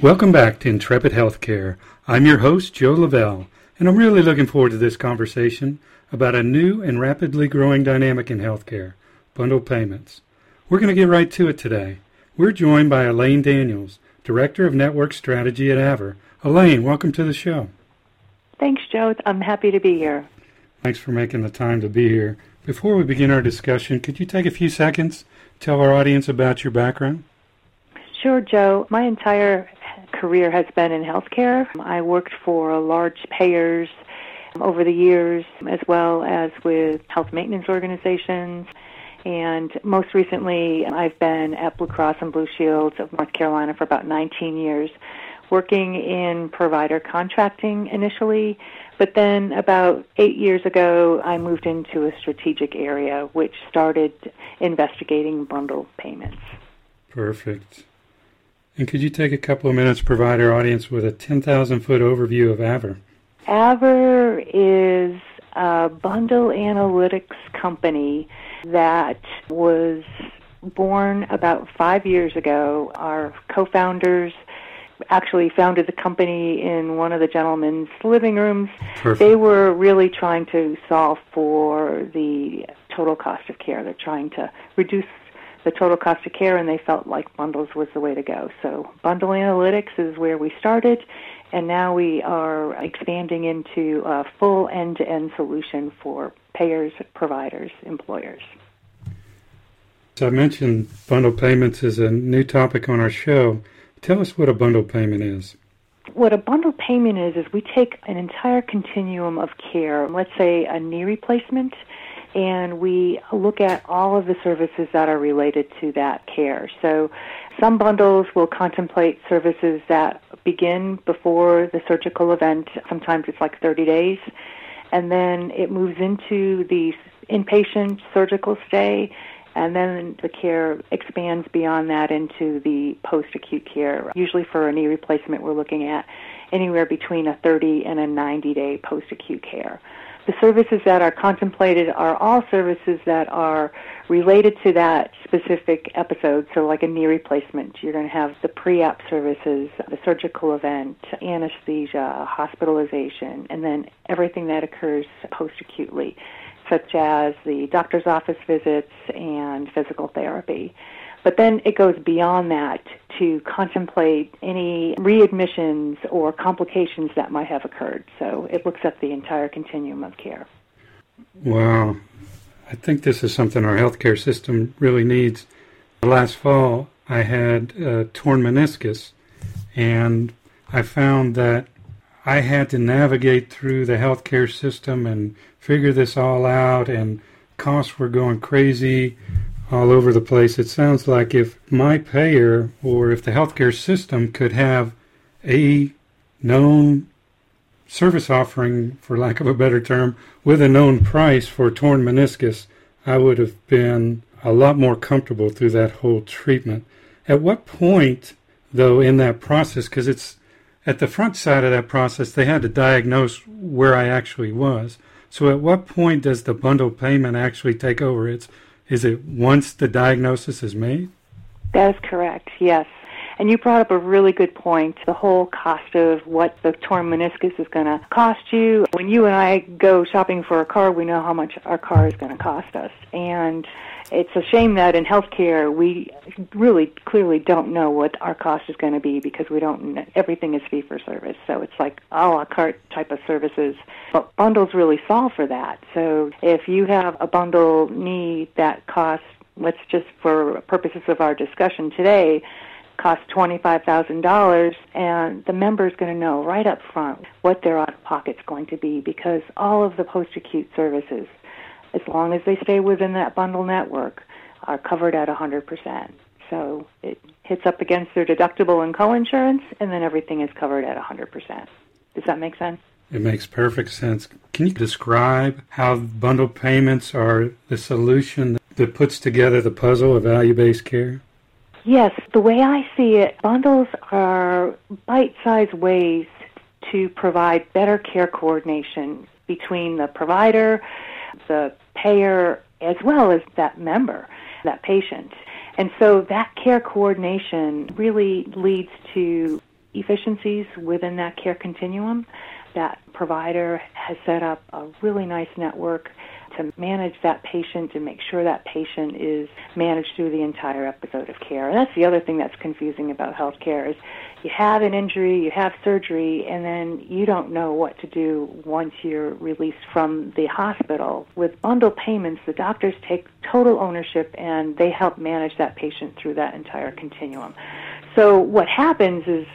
Welcome back to Intrepid Healthcare. I'm your host, Joe Lavelle, and I'm really looking forward to this conversation about a new and rapidly growing dynamic in healthcare bundle payments. We're going to get right to it today. We're joined by Elaine Daniels, Director of Network Strategy at Aver. Elaine, welcome to the show. Thanks, Joe. I'm happy to be here. Thanks for making the time to be here. Before we begin our discussion, could you take a few seconds, to tell our audience about your background? Sure, Joe. My entire career has been in healthcare. I worked for large payers over the years, as well as with health maintenance organizations. And most recently, I've been at Blue Cross and Blue Shields of North Carolina for about 19 years, working in provider contracting initially. But then about eight years ago, I moved into a strategic area which started investigating bundle payments. Perfect. And could you take a couple of minutes to provide our audience with a 10,000 foot overview of Aver? Aver is a bundle analytics company that was born about five years ago. Our co founders actually founded the company in one of the gentlemen's living rooms. Perfect. They were really trying to solve for the total cost of care. They're trying to reduce the total cost of care, and they felt like bundles was the way to go. So, bundle analytics is where we started, and now we are expanding into a full end to end solution for payers, providers, employers. So, I mentioned bundle payments is a new topic on our show. Tell us what a bundle payment is. What a bundle payment is, is we take an entire continuum of care, let's say a knee replacement, and we look at all of the services that are related to that care. So some bundles will contemplate services that begin before the surgical event. Sometimes it's like 30 days. And then it moves into the inpatient surgical stay. And then the care expands beyond that into the post acute care. Usually for a knee replacement, we're looking at anywhere between a 30 and a 90 day post acute care. The services that are contemplated are all services that are related to that specific episode. So, like a knee replacement, you're going to have the pre op services, the surgical event, anesthesia, hospitalization, and then everything that occurs post acutely, such as the doctor's office visits and physical therapy. But then it goes beyond that to contemplate any readmissions or complications that might have occurred. So it looks at the entire continuum of care. Wow. I think this is something our healthcare system really needs. Last fall, I had a torn meniscus, and I found that I had to navigate through the healthcare system and figure this all out, and costs were going crazy all over the place. It sounds like if my payer or if the healthcare system could have a known service offering, for lack of a better term, with a known price for torn meniscus, I would have been a lot more comfortable through that whole treatment. At what point, though, in that process, because it's at the front side of that process, they had to diagnose where I actually was. So at what point does the bundle payment actually take over? It's is it once the diagnosis is made? That is correct, yes. And you brought up a really good point the whole cost of what the torn meniscus is going to cost you. When you and I go shopping for a car, we know how much our car is going to cost us. And it's a shame that in healthcare we really clearly don't know what our cost is going to be because we don't everything is fee for service so it's like a la carte type of services but bundles really solve for that so if you have a bundle need that costs let's just for purposes of our discussion today cost $25,000 and the member is going to know right up front what their out of pocket is going to be because all of the post acute services as long as they stay within that bundle network, are covered at 100%. So it hits up against their deductible and coinsurance, and then everything is covered at 100%. Does that make sense? It makes perfect sense. Can you describe how bundle payments are the solution that puts together the puzzle of value based care? Yes, the way I see it, bundles are bite sized ways to provide better care coordination between the provider, the payer as well as that member, that patient. And so that care coordination really leads to efficiencies within that care continuum. That provider has set up a really nice network to manage that patient and make sure that patient is managed through the entire episode of care. And that's the other thing that's confusing about healthcare is you have an injury, you have surgery, and then you don't know what to do once you're released from the hospital. With bundle payments, the doctors take total ownership and they help manage that patient through that entire continuum. So what happens is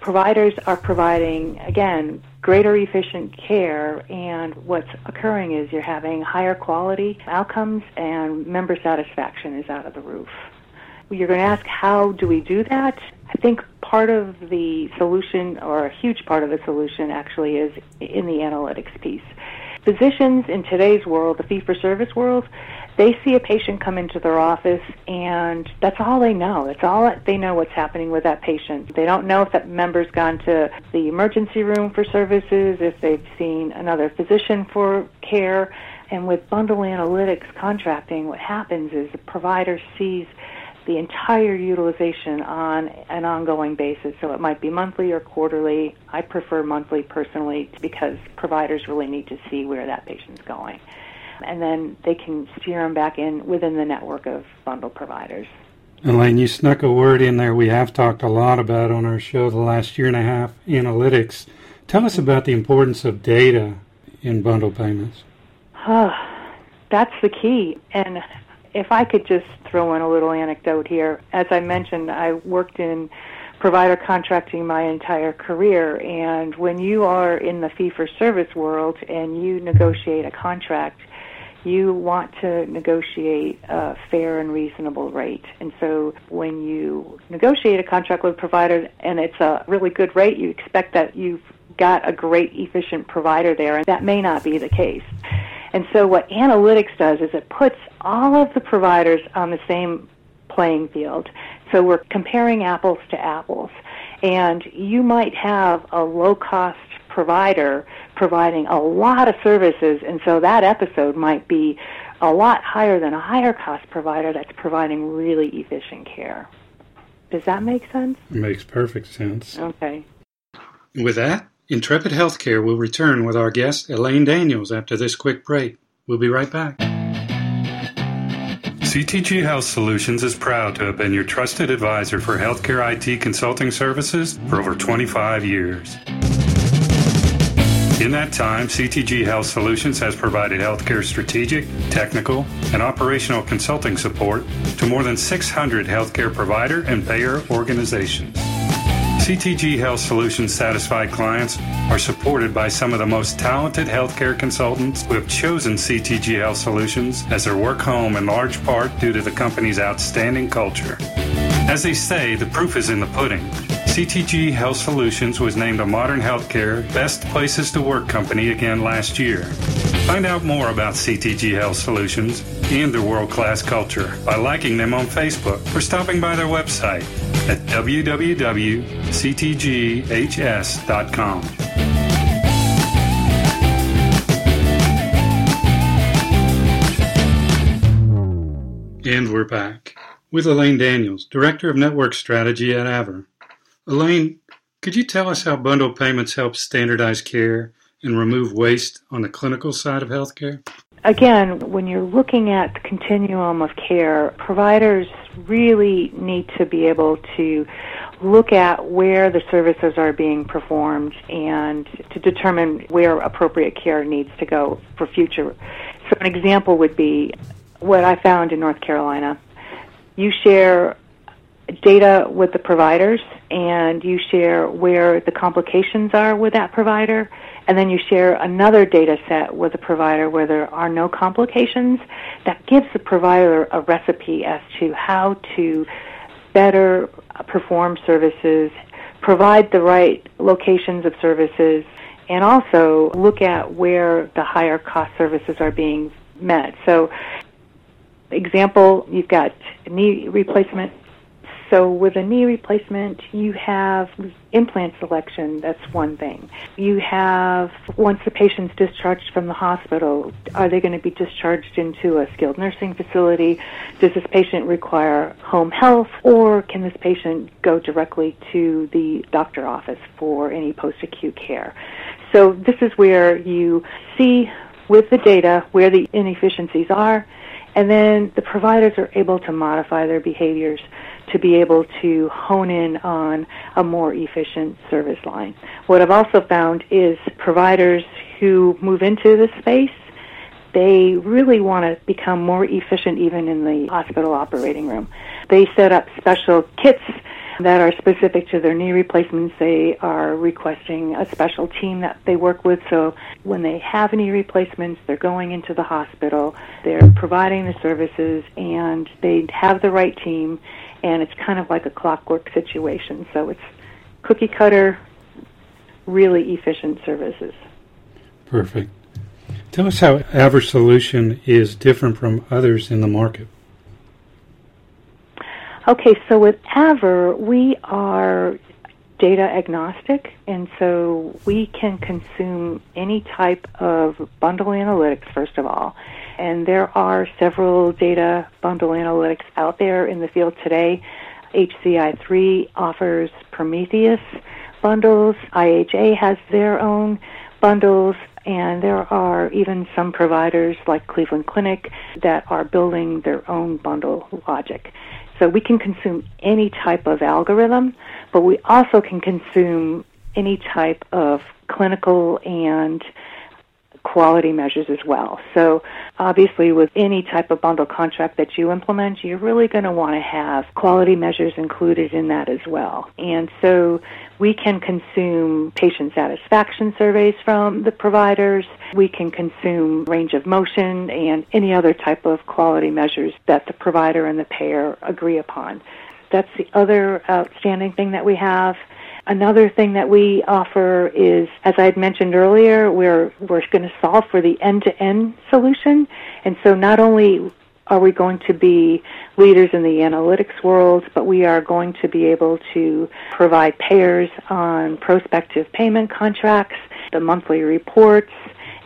providers are providing, again, greater efficient care, and what's occurring is you're having higher quality outcomes and member satisfaction is out of the roof. You're going to ask, how do we do that? I think part of the solution, or a huge part of the solution, actually, is in the analytics piece. Physicians in today's world, the fee for service world, they see a patient come into their office and that's all they know. That's all they know what's happening with that patient. They don't know if that member's gone to the emergency room for services, if they've seen another physician for care. And with bundle analytics contracting, what happens is the provider sees the entire utilization on an ongoing basis. So it might be monthly or quarterly. I prefer monthly personally because providers really need to see where that patient's going and then they can steer them back in within the network of bundle providers. Elaine, you snuck a word in there we have talked a lot about on our show the last year and a half analytics. Tell us about the importance of data in bundle payments. Oh, that's the key. And if I could just throw in a little anecdote here. As I mentioned, I worked in provider contracting my entire career, and when you are in the fee for service world and you negotiate a contract, you want to negotiate a fair and reasonable rate. And so when you negotiate a contract with a provider and it's a really good rate, you expect that you've got a great, efficient provider there, and that may not be the case. And so what analytics does is it puts all of the providers on the same playing field. So we're comparing apples to apples. And you might have a low cost provider providing a lot of services, and so that episode might be a lot higher than a higher cost provider that's providing really efficient care. Does that make sense? It makes perfect sense. Okay. With that, Intrepid Healthcare will return with our guest, Elaine Daniels, after this quick break. We'll be right back. CTG Health Solutions is proud to have been your trusted advisor for healthcare IT consulting services for over 25 years. In that time, CTG Health Solutions has provided healthcare strategic, technical, and operational consulting support to more than 600 healthcare provider and payer organizations. CTG Health Solutions satisfied clients are supported by some of the most talented healthcare consultants who have chosen CTG Health Solutions as their work home in large part due to the company's outstanding culture. As they say, the proof is in the pudding. CTG Health Solutions was named a Modern Healthcare Best Places to Work company again last year. Find out more about CTG Health Solutions and their world class culture by liking them on Facebook or stopping by their website at www.ctghs.com. And we're back with Elaine Daniels, Director of Network Strategy at Aver. Elaine, could you tell us how bundle payments help standardize care and remove waste on the clinical side of healthcare? Again, when you're looking at the continuum of care, providers really need to be able to look at where the services are being performed and to determine where appropriate care needs to go for future. So, an example would be what I found in North Carolina. You share data with the providers and you share where the complications are with that provider and then you share another data set with the provider where there are no complications that gives the provider a recipe as to how to better perform services provide the right locations of services and also look at where the higher cost services are being met. So example you've got knee replacement So with a knee replacement, you have implant selection, that's one thing. You have, once the patient's discharged from the hospital, are they going to be discharged into a skilled nursing facility? Does this patient require home health or can this patient go directly to the doctor office for any post-acute care? So this is where you see with the data where the inefficiencies are and then the providers are able to modify their behaviors to be able to hone in on a more efficient service line. What I've also found is providers who move into this space, they really want to become more efficient even in the hospital operating room. They set up special kits that are specific to their knee replacements. They are requesting a special team that they work with. So when they have knee replacements, they're going into the hospital, they're providing the services, and they have the right team and it's kind of like a clockwork situation. So it's cookie cutter, really efficient services. Perfect. Tell us how Aver Solution is different from others in the market. Okay, so with Aver, we are data agnostic, and so we can consume any type of bundle analytics, first of all. And there are several data bundle analytics out there in the field today. HCI3 offers Prometheus bundles, IHA has their own bundles, and there are even some providers like Cleveland Clinic that are building their own bundle logic. So we can consume any type of algorithm, but we also can consume any type of clinical and quality measures as well. So obviously with any type of bundle contract that you implement, you're really going to want to have quality measures included in that as well. And so we can consume patient satisfaction surveys from the providers. We can consume range of motion and any other type of quality measures that the provider and the payer agree upon. That's the other outstanding thing that we have. Another thing that we offer is, as I had mentioned earlier, we're, we're going to solve for the end-to-end solution. And so not only are we going to be leaders in the analytics world, but we are going to be able to provide payers on prospective payment contracts, the monthly reports,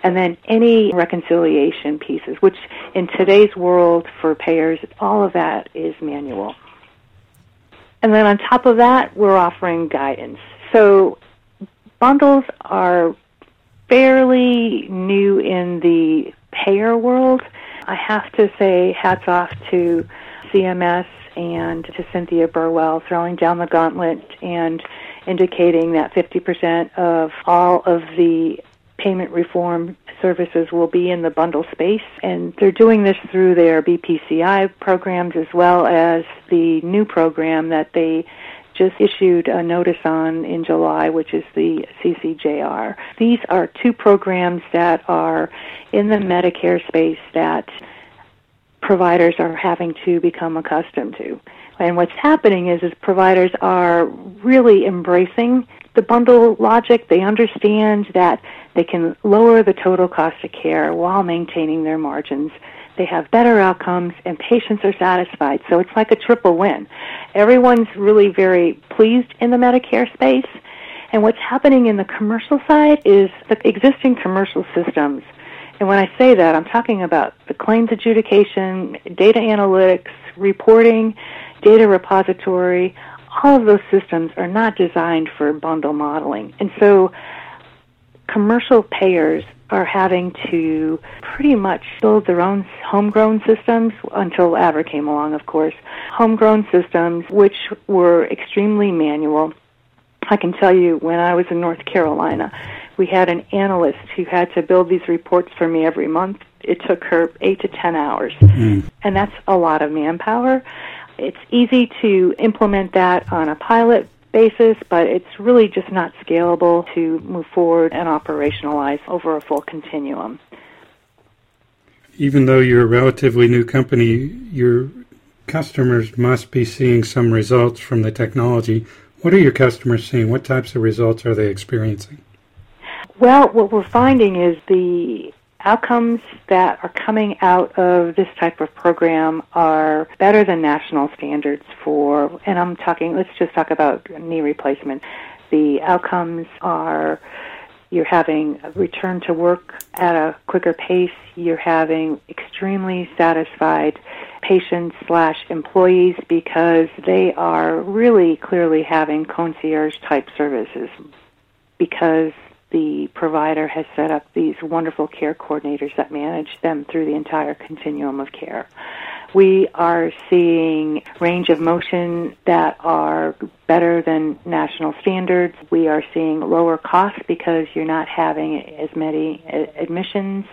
and then any reconciliation pieces, which in today's world for payers, all of that is manual. And then on top of that, we're offering guidance. So bundles are fairly new in the payer world. I have to say hats off to CMS and to Cynthia Burwell throwing down the gauntlet and indicating that 50% of all of the payment reform services will be in the bundle space. And they're doing this through their BPCI programs as well as the new program that they just issued a notice on in July, which is the CCJR. These are two programs that are in the Medicare space that providers are having to become accustomed to. And what's happening is, is providers are really embracing the bundle logic. They understand that they can lower the total cost of care while maintaining their margins. They have better outcomes and patients are satisfied. So it's like a triple win. Everyone's really very pleased in the Medicare space. And what's happening in the commercial side is the existing commercial systems. And when I say that, I'm talking about the claims adjudication, data analytics, reporting, data repository, all of those systems are not designed for bundle modeling. And so commercial payers are having to pretty much build their own homegrown systems until Aver came along, of course. Homegrown systems which were extremely manual. I can tell you when I was in North Carolina, we had an analyst who had to build these reports for me every month. It took her eight to ten hours. Mm. And that's a lot of manpower. It's easy to implement that on a pilot basis, but it's really just not scalable to move forward and operationalize over a full continuum. Even though you're a relatively new company, your customers must be seeing some results from the technology. What are your customers seeing? What types of results are they experiencing? Well, what we're finding is the outcomes that are coming out of this type of program are better than national standards for, and I'm talking, let's just talk about knee replacement. The outcomes are you're having a return to work at a quicker pace. You're having extremely satisfied patients slash employees because they are really clearly having concierge type services because the provider has set up these wonderful care coordinators that manage them through the entire continuum of care. We are seeing range of motion that are better than national standards. We are seeing lower costs because you're not having as many admissions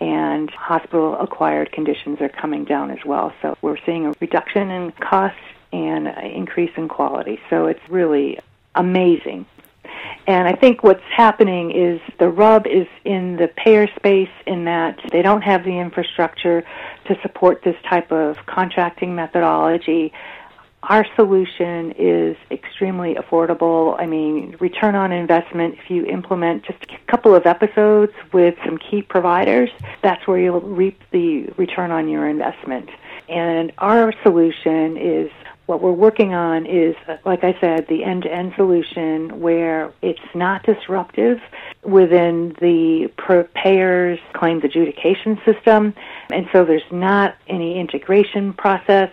and hospital acquired conditions are coming down as well. So we're seeing a reduction in costs and an increase in quality. So it's really amazing and I think what's happening is the rub is in the payer space in that they don't have the infrastructure to support this type of contracting methodology. Our solution is extremely affordable. I mean, return on investment, if you implement just a couple of episodes with some key providers, that's where you'll reap the return on your investment. And our solution is what we're working on is, like I said, the end-to-end solution where it's not disruptive within the payer's claims adjudication system, and so there's not any integration process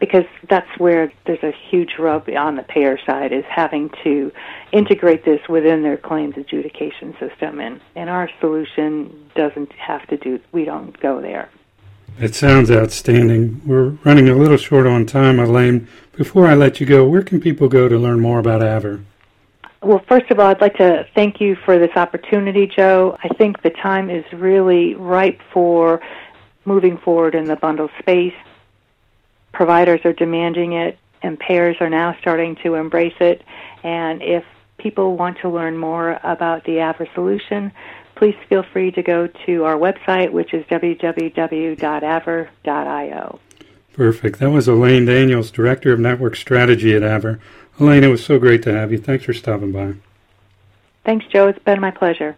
because that's where there's a huge rub on the payer side is having to integrate this within their claims adjudication system. And, and our solution doesn't have to do we don't go there it sounds outstanding. We're running a little short on time, Elaine. Before I let you go, where can people go to learn more about AVER? Well, first of all, I'd like to thank you for this opportunity, Joe. I think the time is really ripe for moving forward in the bundle space. Providers are demanding it, and payers are now starting to embrace it. And if people want to learn more about the AVER solution, please feel free to go to our website, which is www.aver.io. Perfect. That was Elaine Daniels, Director of Network Strategy at Aver. Elaine, it was so great to have you. Thanks for stopping by. Thanks, Joe. It's been my pleasure.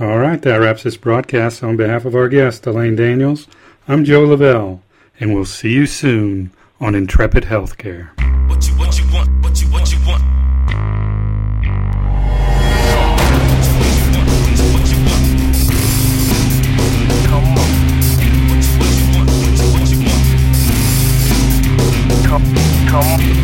All right, that wraps this broadcast. On behalf of our guest, Elaine Daniels, I'm Joe Lavelle, and we'll see you soon on Intrepid Healthcare. Come, come